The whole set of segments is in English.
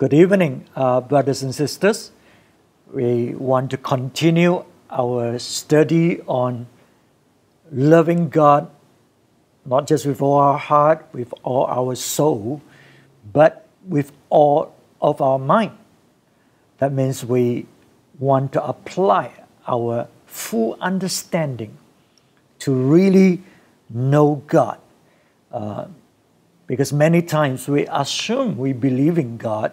Good evening, uh, brothers and sisters. We want to continue our study on loving God, not just with all our heart, with all our soul, but with all of our mind. That means we want to apply our full understanding to really know God. Uh, because many times we assume we believe in God,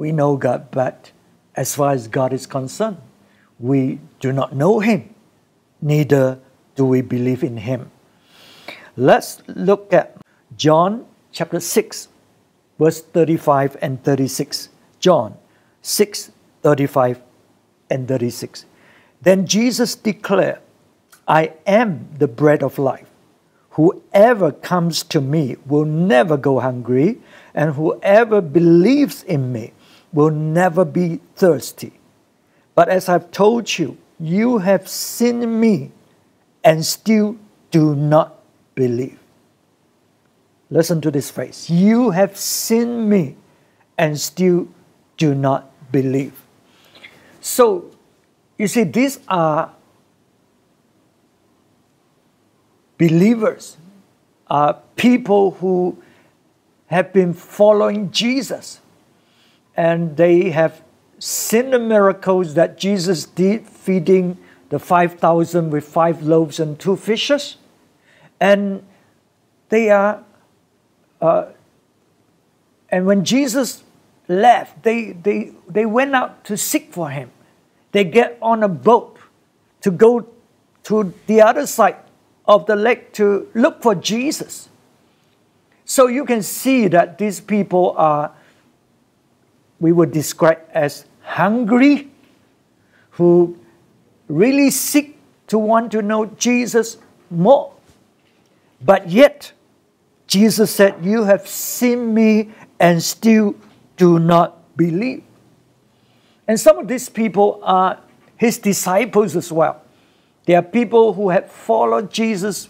we know God, but as far as God is concerned, we do not know Him, neither do we believe in Him. Let's look at John chapter 6, verse 35 and 36. John 6, 35 and 36. Then Jesus declared, I am the bread of life. Whoever comes to me will never go hungry, and whoever believes in me will never be thirsty. But as I've told you, you have seen me and still do not believe. Listen to this phrase You have seen me and still do not believe. So, you see, these are believers, are people who have been following Jesus and they have seen the miracles that Jesus did, feeding the 5,000 with five loaves and two fishes. And they are, uh, and when Jesus left, they, they, they went out to seek for him. They get on a boat to go to the other side of the lake to look for Jesus. So you can see that these people are we would describe as hungry, who really seek to want to know Jesus more. But yet, Jesus said, You have seen me and still do not believe. And some of these people are his disciples as well. They are people who have followed Jesus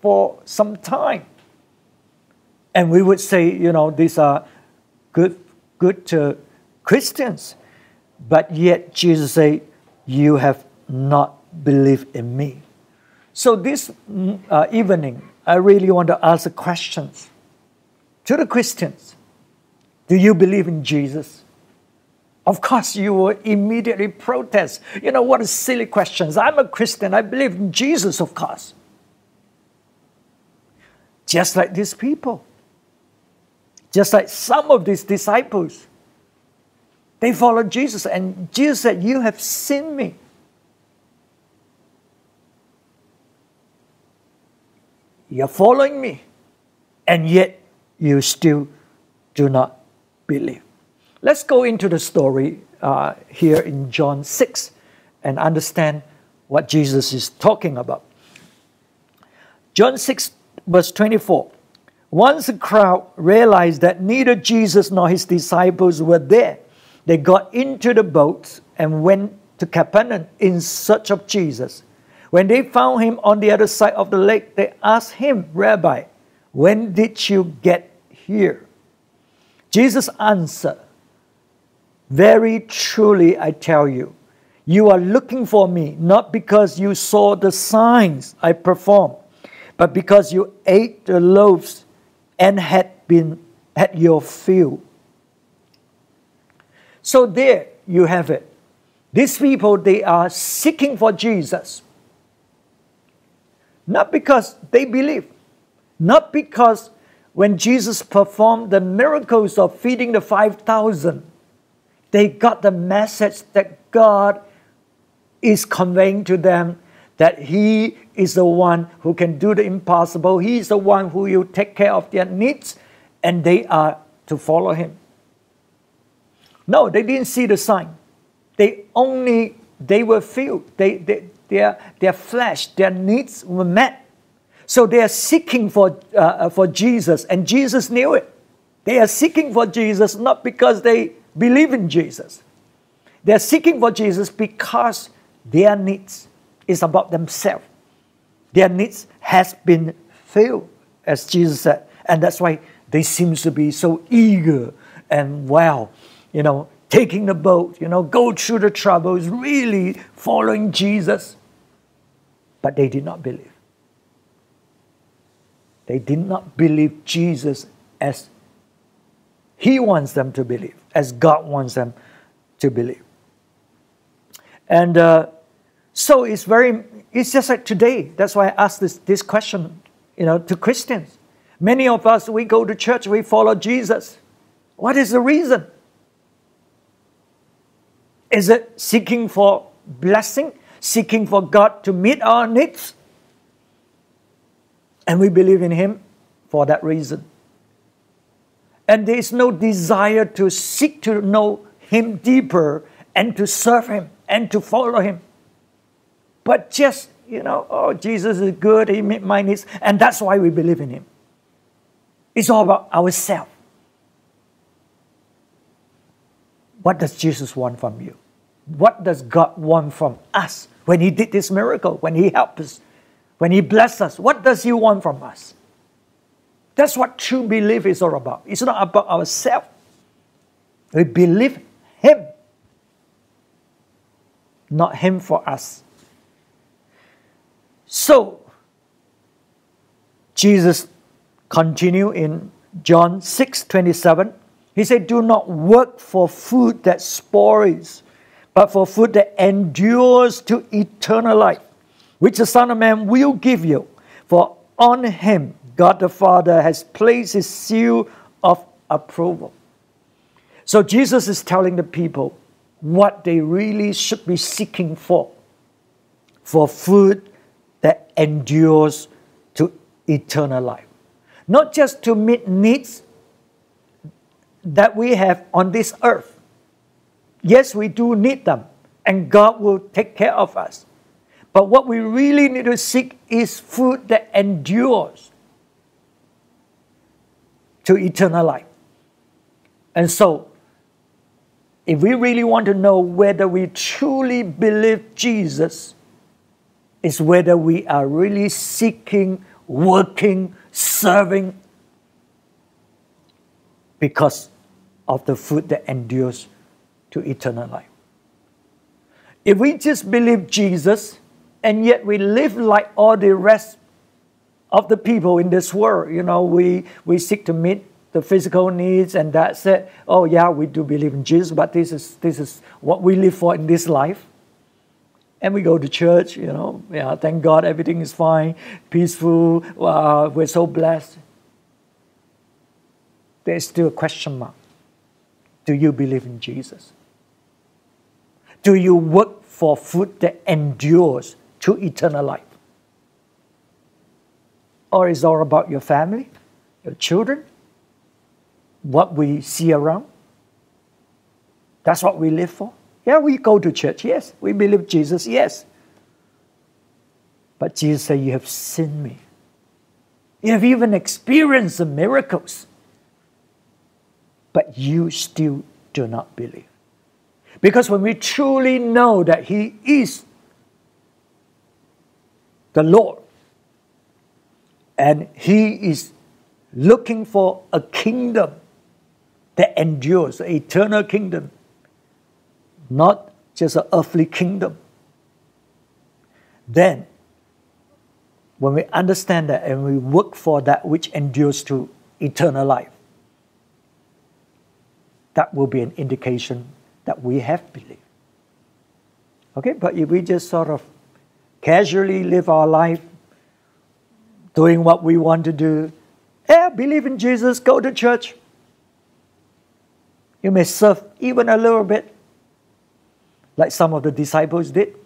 for some time. And we would say, you know, these are good, good uh, Christians. But yet Jesus said, You have not believed in me. So this mm, uh, evening, I really want to ask questions to the Christians. Do you believe in Jesus? Of course, you will immediately protest. You know, what a silly questions. I'm a Christian. I believe in Jesus, of course. Just like these people. Just like some of these disciples. They followed Jesus, and Jesus said, You have seen me. You're following me, and yet you still do not believe. Let's go into the story uh, here in John 6 and understand what Jesus is talking about. John 6, verse 24. Once the crowd realized that neither Jesus nor his disciples were there, they got into the boat and went to Capernaum in search of Jesus. When they found him on the other side of the lake, they asked him, Rabbi, when did you get here? Jesus answered, Very truly I tell you, you are looking for me not because you saw the signs I performed, but because you ate the loaves and had been at your fill. So there you have it. These people, they are seeking for Jesus. Not because they believe, not because when Jesus performed the miracles of feeding the 5,000, they got the message that God is conveying to them that He is the one who can do the impossible. He is the one who will take care of their needs, and they are to follow Him. No, they didn't see the sign. They only, they were filled. They, they, their, their flesh, their needs were met. So they are seeking for, uh, uh, for Jesus, and Jesus knew it. They are seeking for Jesus not because they believe in Jesus. They are seeking for Jesus because their needs is about themselves. Their needs has been filled, as Jesus said. And that's why they seem to be so eager and well you know, taking the boat, you know, go through the troubles, really following Jesus. But they did not believe. They did not believe Jesus as He wants them to believe, as God wants them to believe. And uh, so it's very, it's just like today. That's why I asked this, this question, you know, to Christians. Many of us, we go to church, we follow Jesus. What is the reason? Is it seeking for blessing, seeking for God to meet our needs? And we believe in Him for that reason. And there is no desire to seek to know Him deeper and to serve Him and to follow Him. But just, you know, oh, Jesus is good, He met my needs, and that's why we believe in Him. It's all about ourselves. What does Jesus want from you? What does God want from us when He did this miracle, when He helped us, when He blessed us? What does He want from us? That's what true belief is all about. It's not about ourselves. We believe Him, not Him for us. So, Jesus continue in John 6 27. He said, Do not work for food that spoils, but for food that endures to eternal life, which the Son of Man will give you. For on him God the Father has placed his seal of approval. So Jesus is telling the people what they really should be seeking for for food that endures to eternal life. Not just to meet needs that we have on this earth. Yes, we do need them, and God will take care of us. But what we really need to seek is food that endures to eternal life. And so, if we really want to know whether we truly believe Jesus, is whether we are really seeking, working, serving because of the food that endures to eternal life. If we just believe Jesus and yet we live like all the rest of the people in this world, you know, we, we seek to meet the physical needs and that's it. Oh yeah, we do believe in Jesus, but this is this is what we live for in this life. And we go to church, you know, yeah, thank God everything is fine, peaceful, uh, we're so blessed. There's still a question mark. Do you believe in Jesus? Do you work for food that endures to eternal life? Or is it all about your family, your children, what we see around? That's what we live for? Yeah, we go to church, yes. We believe Jesus, yes. But Jesus said, You have seen me. You have even experienced the miracles but you still do not believe. Because when we truly know that He is the Lord and He is looking for a kingdom that endures, an eternal kingdom, not just an earthly kingdom, then when we understand that and we work for that which endures to eternal life, that will be an indication that we have belief. Okay, but if we just sort of casually live our life, doing what we want to do, yeah, believe in Jesus, go to church. You may serve even a little bit, like some of the disciples did.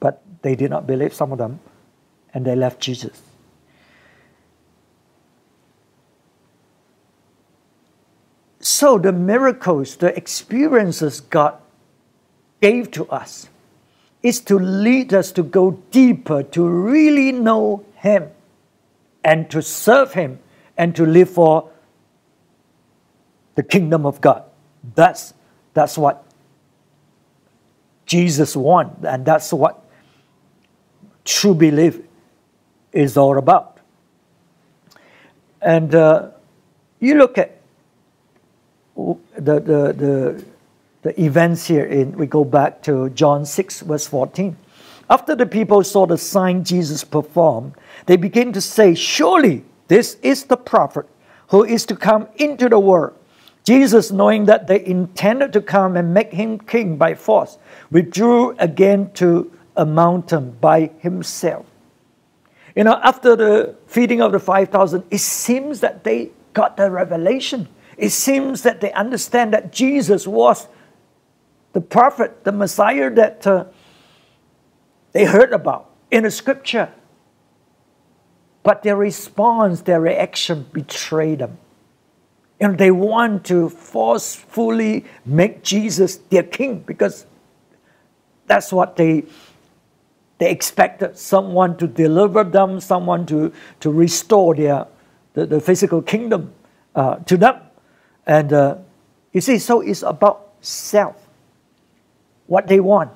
But they did not believe, some of them, and they left Jesus. So the miracles, the experiences God gave to us is to lead us to go deeper, to really know Him and to serve Him and to live for the kingdom of God. That's, that's what Jesus wants, and that's what true belief is all about. And uh, you look at the, the, the, the events here in, we go back to John 6, verse 14. After the people saw the sign Jesus performed, they began to say, Surely this is the prophet who is to come into the world. Jesus, knowing that they intended to come and make him king by force, withdrew again to a mountain by himself. You know, after the feeding of the 5,000, it seems that they got the revelation. It seems that they understand that Jesus was the prophet, the Messiah that uh, they heard about in the scripture. But their response, their reaction betrayed them. And they want to forcefully make Jesus their king because that's what they they expected someone to deliver them, someone to, to restore their the, the physical kingdom uh, to them. And uh, you see, so it's about self, what they want,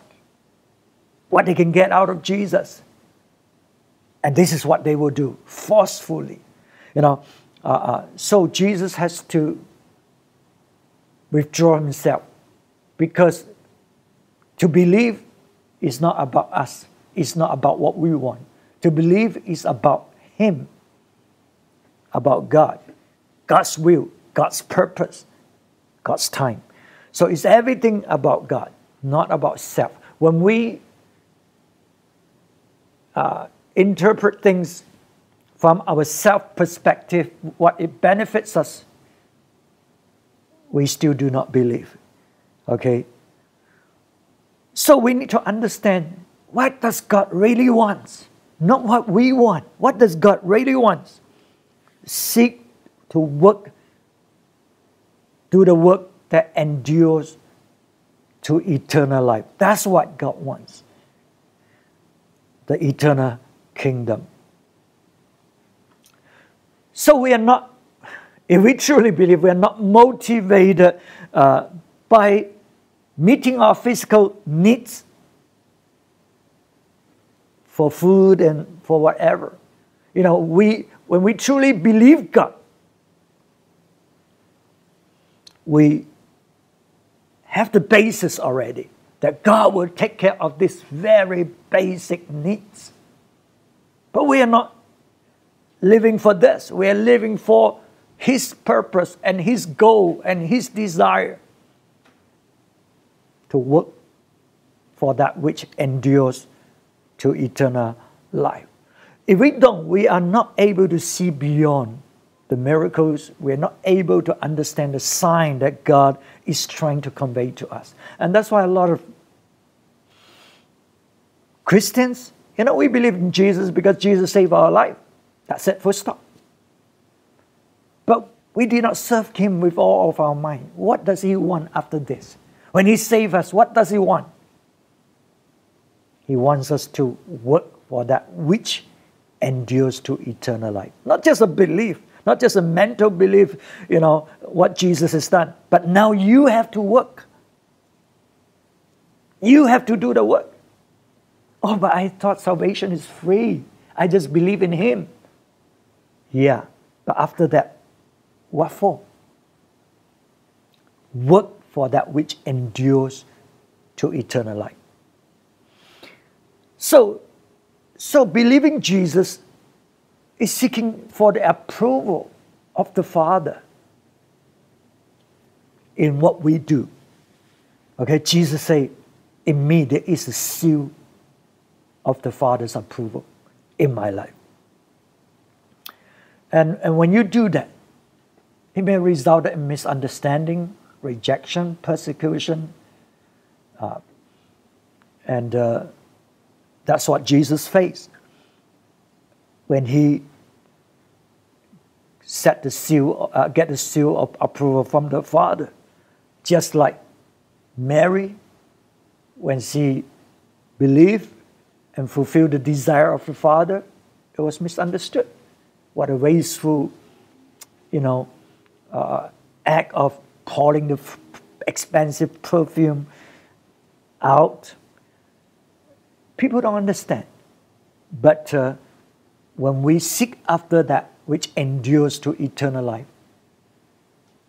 what they can get out of Jesus. And this is what they will do forcefully. You know, uh, uh, so Jesus has to withdraw himself. Because to believe is not about us, it's not about what we want. To believe is about Him, about God, God's will, God's purpose, God's time. So it's everything about God, not about self. When we uh, interpret things from our self perspective, what it benefits us, we still do not believe. Okay? So we need to understand what does God really want? Not what we want. What does God really want? Seek to work, do the work that endures to eternal life. That's what God wants. The eternal kingdom. So we are not, if we truly believe, we are not motivated uh, by meeting our physical needs for food and for whatever. You know, we when we truly believe God, we have the basis already that God will take care of these very basic needs. But we are not living for this. We are living for His purpose and His goal and His desire to work for that which endures to eternal life. If we don't, we are not able to see beyond the miracles. We're not able to understand the sign that God is trying to convey to us. And that's why a lot of Christians, you know, we believe in Jesus because Jesus saved our life. That's it, full stop. But we did not serve Him with all of our mind. What does He want after this? When He saved us, what does He want? He wants us to work for that which endures to eternal life. Not just a belief, not just a mental belief, you know, what Jesus has done, but now you have to work. You have to do the work. Oh, but I thought salvation is free. I just believe in Him. Yeah, but after that, what for? Work for that which endures to eternal life. So, so believing Jesus is seeking for the approval of the Father in what we do. Okay, Jesus said, In me there is a seal of the Father's approval in my life. And, and when you do that, it may result in misunderstanding, rejection, persecution. Uh, and uh, that's what Jesus faced when he set the seal, uh, get the seal of approval from the Father. Just like Mary, when she believed and fulfilled the desire of the Father, it was misunderstood. What a wasteful, you know, uh, act of pouring the expensive perfume out people don't understand. But uh, when we seek after that which endures to eternal life,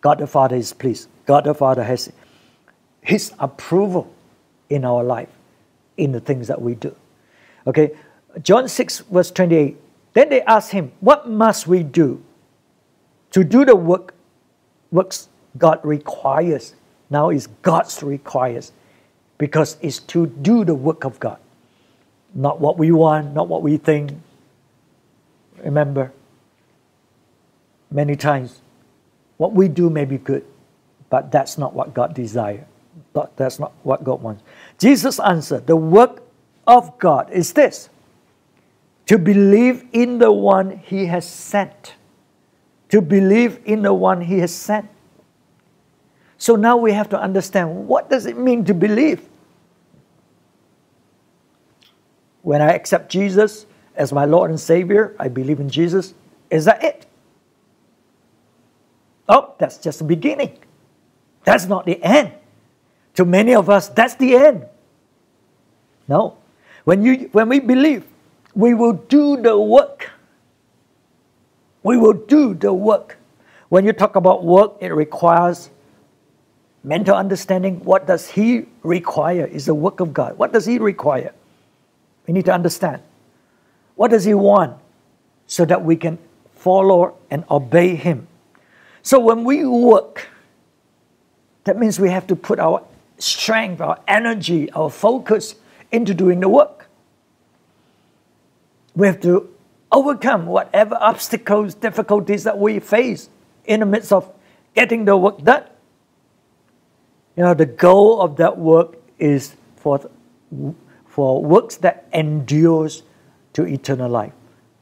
God the Father is pleased. God the Father has His approval in our life, in the things that we do. Okay, John 6, verse 28. Then they asked him, What must we do to do the work works God requires? Now is God's requires because it's to do the work of God. Not what we want, not what we think. Remember, many times what we do may be good, but that's not what God desires. But that's not what God wants. Jesus answered, The work of God is this to believe in the one He has sent. To believe in the one He has sent. So now we have to understand what does it mean to believe? When I accept Jesus as my Lord and Savior, I believe in Jesus. Is that it? Oh, that's just the beginning. That's not the end. To many of us, that's the end. No. When, you, when we believe, we will do the work. We will do the work. When you talk about work, it requires mental understanding. What does He require? Is the work of God. What does He require? We need to understand. What does He want? So that we can follow and obey Him. So when we work, that means we have to put our strength, our energy, our focus into doing the work. We have to overcome whatever obstacles, difficulties that we face in the midst of getting the work done. You know, the goal of that work is for, for works that endures to eternal life.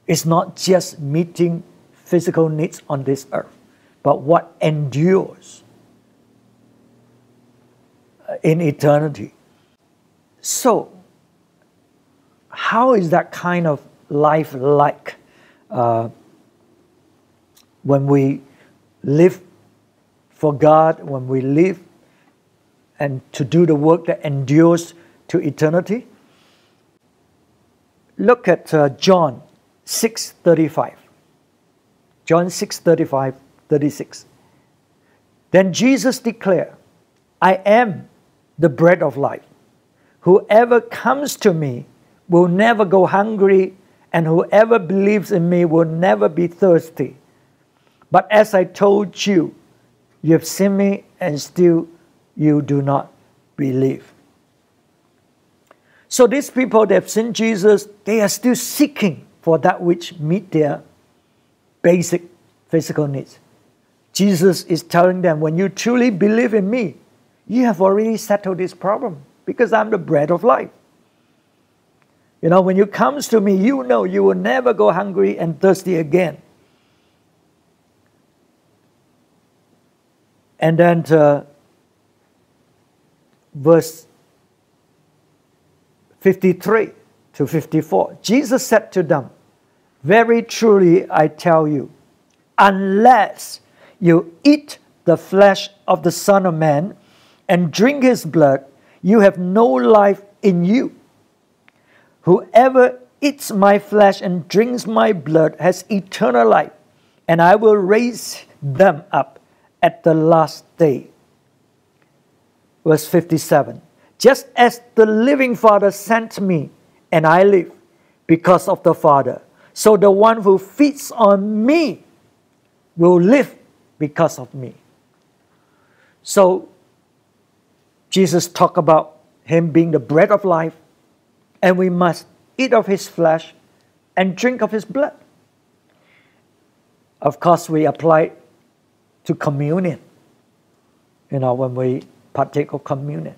It's not just meeting physical needs on this earth but what endures in eternity. So, how is that kind of life like uh, when we live for God, when we live and to do the work that endures to eternity? Look at uh, John 6:35. John 6:35 36. Then Jesus declared, I am the bread of life. Whoever comes to me will never go hungry, and whoever believes in me will never be thirsty. But as I told you, you have seen me, and still you do not believe. So these people that have seen Jesus, they are still seeking for that which meet their basic physical needs. Jesus is telling them, when you truly believe in me, you have already settled this problem because I'm the bread of life. You know, when you comes to me, you know you will never go hungry and thirsty again. And then uh, verse 53 to 54, Jesus said to them, Very truly I tell you, unless you eat the flesh of the Son of Man and drink his blood, you have no life in you. Whoever eats my flesh and drinks my blood has eternal life, and I will raise them up at the last day. Verse 57 Just as the living Father sent me, and I live because of the Father, so the one who feeds on me will live because of me. So Jesus talked about him being the bread of life, and we must eat of his flesh and drink of his blood. Of course, we apply to communion, you know, when we partake of communion.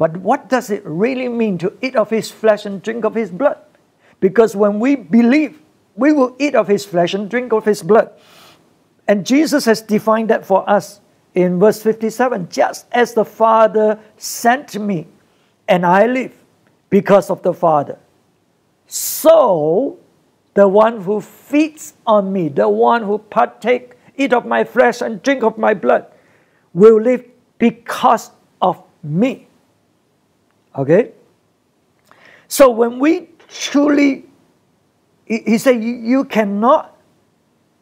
But what does it really mean to eat of his flesh and drink of his blood? Because when we believe, we will eat of his flesh and drink of his blood. And Jesus has defined that for us in verse 57 just as the Father sent me, and I live because of the Father. So, the one who feeds on me, the one who partake, eat of my flesh and drink of my blood, will live because of me. Okay? So when we truly, he said, you cannot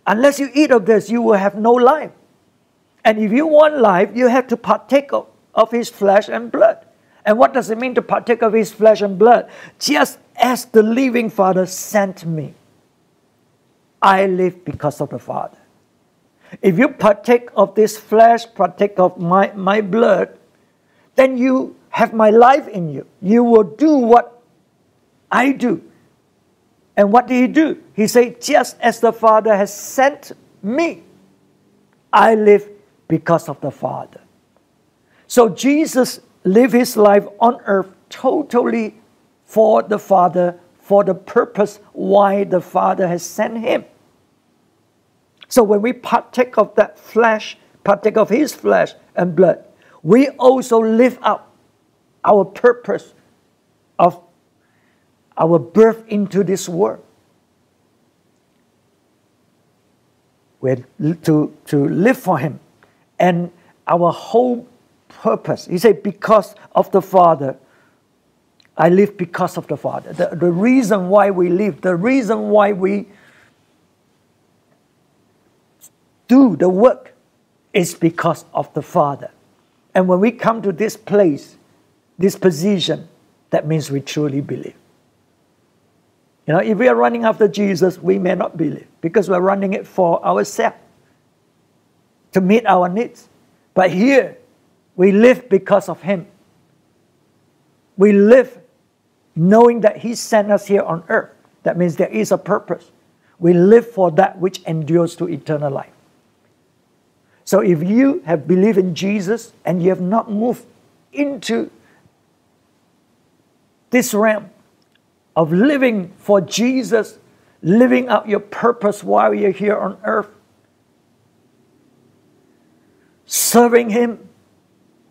Unless you eat of this, you will have no life. And if you want life, you have to partake of, of his flesh and blood. And what does it mean to partake of his flesh and blood? Just as the living Father sent me, I live because of the Father. If you partake of this flesh, partake of my, my blood, then you have my life in you. You will do what I do. And what did he do? He said, Just as the Father has sent me, I live because of the Father. So Jesus lived his life on earth totally for the Father, for the purpose why the Father has sent him. So when we partake of that flesh, partake of his flesh and blood, we also live up our purpose of our birth into this world. We're to, to live for him. And our whole purpose, he said, because of the Father, I live because of the Father. The, the reason why we live, the reason why we do the work is because of the Father. And when we come to this place, this position, that means we truly believe. You know, if we are running after Jesus, we may not believe because we're running it for ourselves to meet our needs. But here, we live because of Him. We live knowing that He sent us here on earth. That means there is a purpose. We live for that which endures to eternal life. So if you have believed in Jesus and you have not moved into this realm of living for Jesus, living out your purpose while you're here on earth, serving Him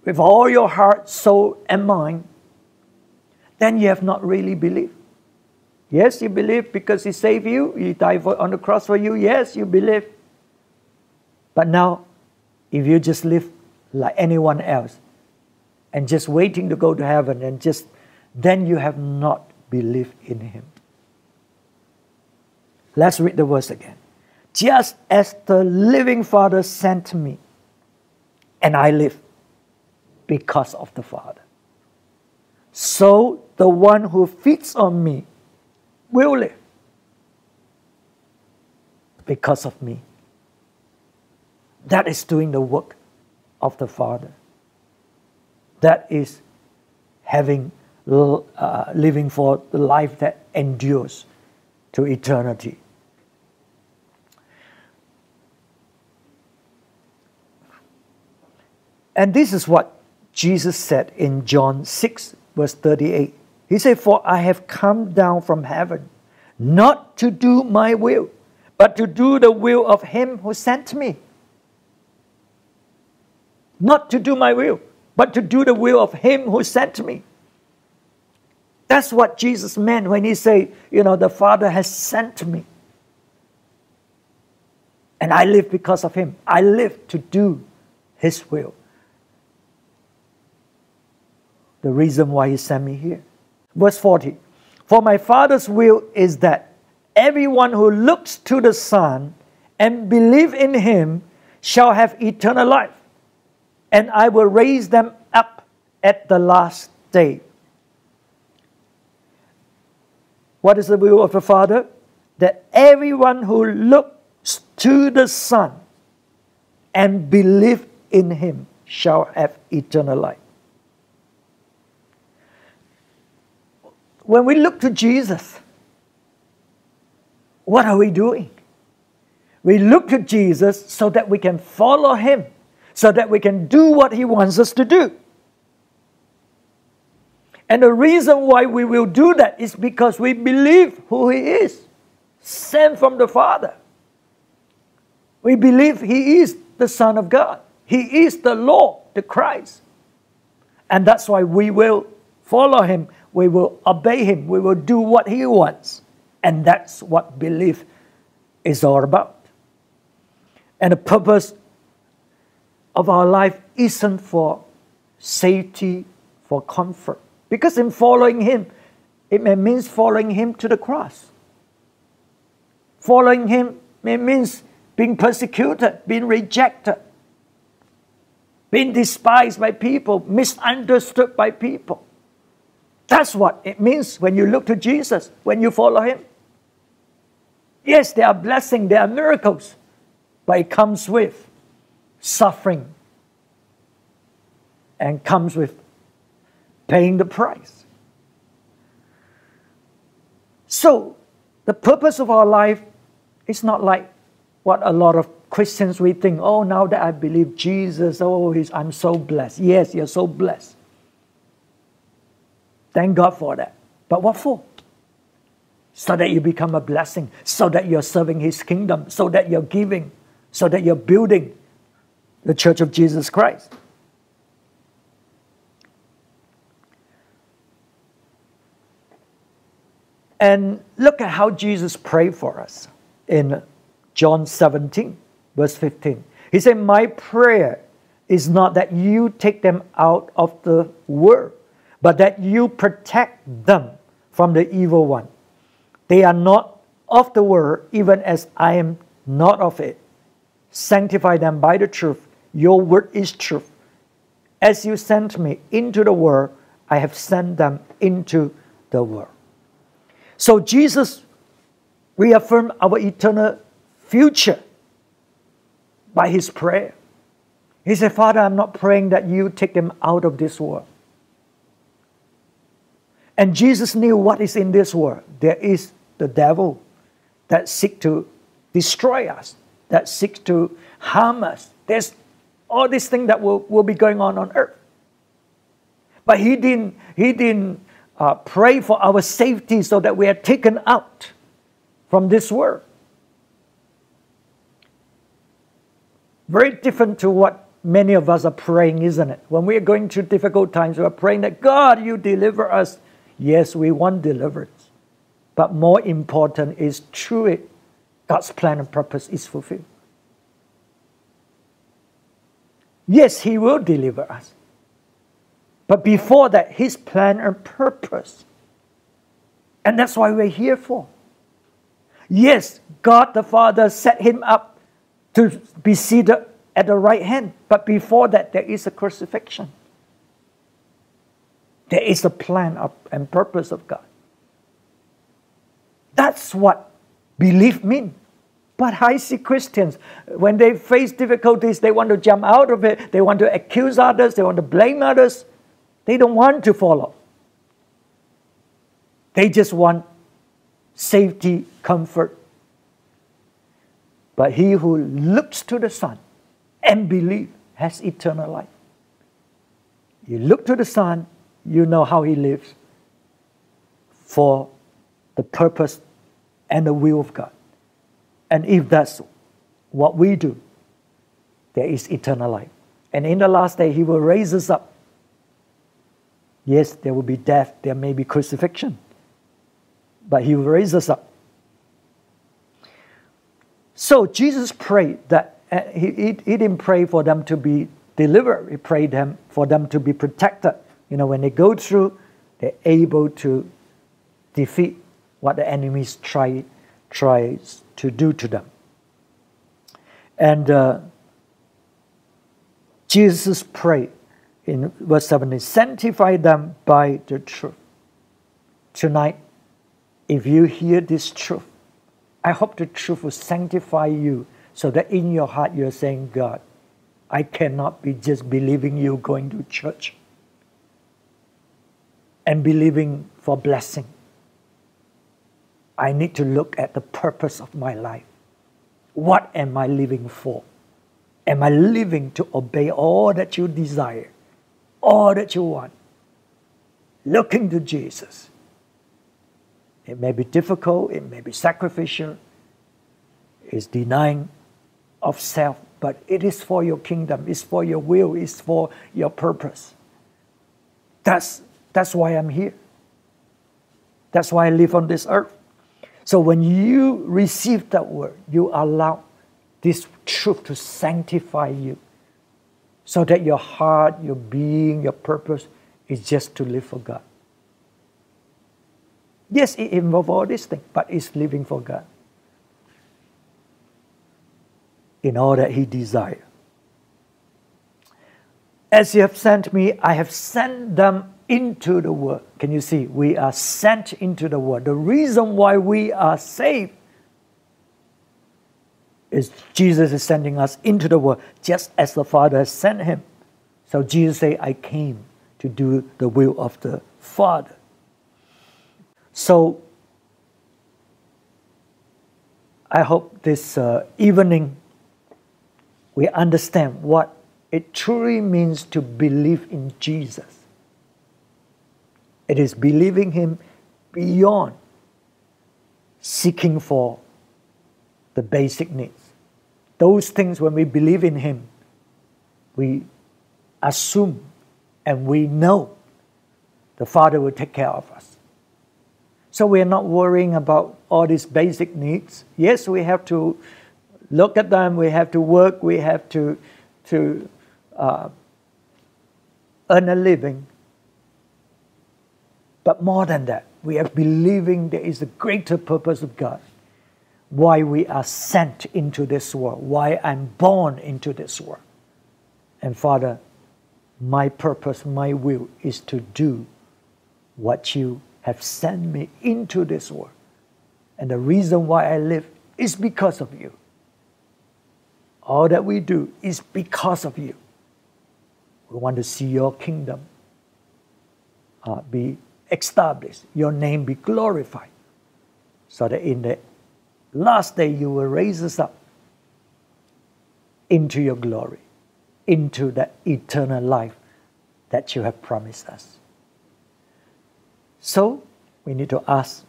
with all your heart, soul, and mind, then you have not really believed. Yes, you believe because He saved you, He died on the cross for you. Yes, you believe. But now if you just live like anyone else and just waiting to go to heaven and just then you have not believed in him. Let's read the verse again. Just as the living Father sent me, and I live because of the Father. So the one who feeds on me will live because of me. That is doing the work of the Father. That is having uh, living for the life that endures to eternity. And this is what Jesus said in John 6, verse 38. He said, For I have come down from heaven not to do my will, but to do the will of him who sent me not to do my will, but to do the will of Him who sent me. That's what Jesus meant when He said, You know, the Father has sent me. And I live because of Him. I live to do His will. The reason why He sent me here. Verse 40 For my Father's will is that everyone who looks to the Son and believe in Him shall have eternal life and I will raise them up at the last day. What is the will of the Father? That everyone who looks to the Son and believes in Him shall have eternal life. When we look to Jesus, what are we doing? We look to Jesus so that we can follow Him so that we can do what He wants us to do. And the reason why we will do that is because we believe who He is, sent from the Father. We believe He is the Son of God, He is the Lord, the Christ. And that's why we will follow Him, we will obey Him, we will do what He wants. And that's what belief is all about. And the purpose of our life isn't for safety, for comfort. Because in following Him, it means following Him to the cross. Following Him means being persecuted, being rejected. being despised by people, misunderstood by people. That's what it means when you look to Jesus, when you follow Him. Yes, there are blessings, there are miracles, but it comes with suffering and comes with paying the price. So, the purpose of our life is not like what a lot of Christians we think, oh, now that I believe Jesus, oh, I'm so blessed. Yes, you're so blessed. Thank God for that. But what for? So that you become a blessing, so that you're serving His kingdom, so that you're giving, so that you're building the church of Jesus Christ. And look at how Jesus prayed for us in John 17, verse 15. He said, My prayer is not that you take them out of the world, but that you protect them from the evil one. They are not of the world, even as I am not of it. Sanctify them by the truth. Your word is truth. As you sent me into the world, I have sent them into the world. So Jesus reaffirmed our eternal future by his prayer. He said, Father, I'm not praying that you take them out of this world. And Jesus knew what is in this world. There is the devil that seek to destroy us, that seek to harm us. There's all these things that will, will be going on on earth. But he didn't, he didn't uh, pray for our safety so that we are taken out from this world. Very different to what many of us are praying, isn't it? When we are going through difficult times, we are praying that God, you deliver us. Yes, we want deliverance. But more important is through it, God's plan and purpose is fulfilled. Yes, He will deliver us. But before that, His plan and purpose. And that's why we're here for. Yes, God the Father set Him up to be seated at the right hand. But before that, there is a crucifixion. There is a plan of, and purpose of God. That's what belief means. But I see Christians, when they face difficulties, they want to jump out of it. They want to accuse others. They want to blame others. They don't want to follow. They just want safety, comfort, but he who looks to the Son and believes has eternal life. You look to the Son, you know how he lives for the purpose and the will of God. And if that's what we do, there is eternal life. And in the last day, he will raise us up. Yes, there will be death, there may be crucifixion, but he will raise us up so Jesus prayed that uh, he, he, didn't pray for them to be delivered. He prayed them for them to be protected. You know, when they go through, they're able to defeat what the enemies try tries to do to them. And uh, Jesus prayed in verse 17, sanctify them by the truth. Tonight, if you hear this truth, I hope the truth will sanctify you so that in your heart you're saying, God, I cannot be just believing you going to church and believing for blessing. I need to look at the purpose of my life. What am I living for? Am I living to obey all that you desire, all that you want? Looking to Jesus. It may be difficult, it may be sacrificial, it's denying of self, but it is for your kingdom, it's for your will, it's for your purpose. That's, that's why I'm here. That's why I live on this earth. So when you receive that word, you allow this truth to sanctify you so that your heart, your being, your purpose is just to live for God. Yes, it involves all these things, but it's living for God in all that He desires. As you have sent me, I have sent them into the world. Can you see? We are sent into the world. The reason why we are saved is Jesus is sending us into the world just as the Father has sent him. So Jesus said, I came to do the will of the Father. So I hope this uh, evening we understand what it truly means to believe in Jesus. It is believing Him beyond seeking for the basic needs. Those things, when we believe in Him, we assume and we know the Father will take care of us. So we are not worrying about all these basic needs. Yes, we have to look at them, we have to work, we have to, to uh, earn a living. But more than that, we are believing there is a greater purpose of God. Why we are sent into this world, why I'm born into this world. And Father, my purpose, my will is to do what you have sent me into this world. And the reason why I live is because of you. All that we do is because of you. We want to see your kingdom uh, be established, your name be glorified, so that in the last day you will raise us up into your glory, into that eternal life that you have promised us. So we need to ask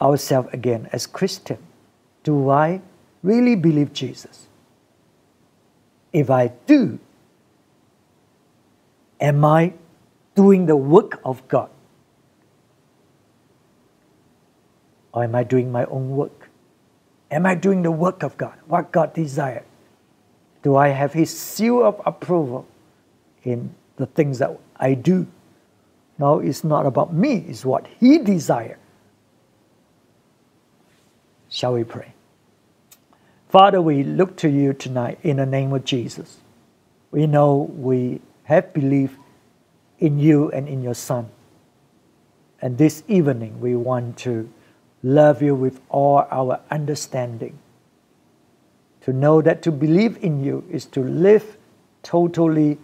ourselves again as Christian, do I really believe Jesus? If I do, am I doing the work of God? Or am I doing my own work? Am I doing the work of God? What God desired? Do I have His seal of approval in the things that I do? No, it's not about me, it's what He desired. Shall we pray? Father, we look to you tonight in the name of Jesus. We know we have believed in you and in your Son. And this evening, we want to love you with all our understanding. To know that to believe in you is to live totally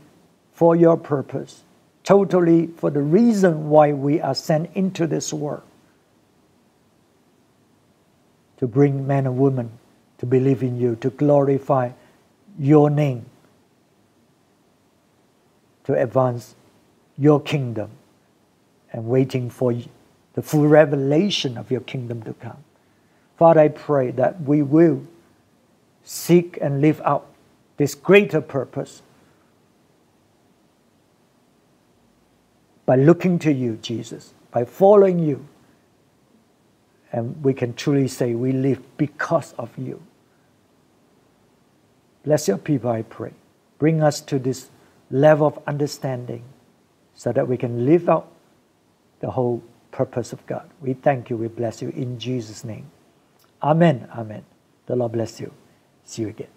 for your purpose totally for the reason why we are sent into this world to bring men and women to believe in you, to glorify your name, to advance your kingdom, and waiting for the full revelation of your kingdom to come. Father, I pray that we will seek and live out this greater purpose by looking to you, Jesus, by following you. And we can truly say we live because of you. Bless your people, I pray. Bring us to this level of understanding so that we can live out the whole purpose of God. We thank you, we bless you in Jesus' name. Amen. Amen. The Lord bless you. See you again.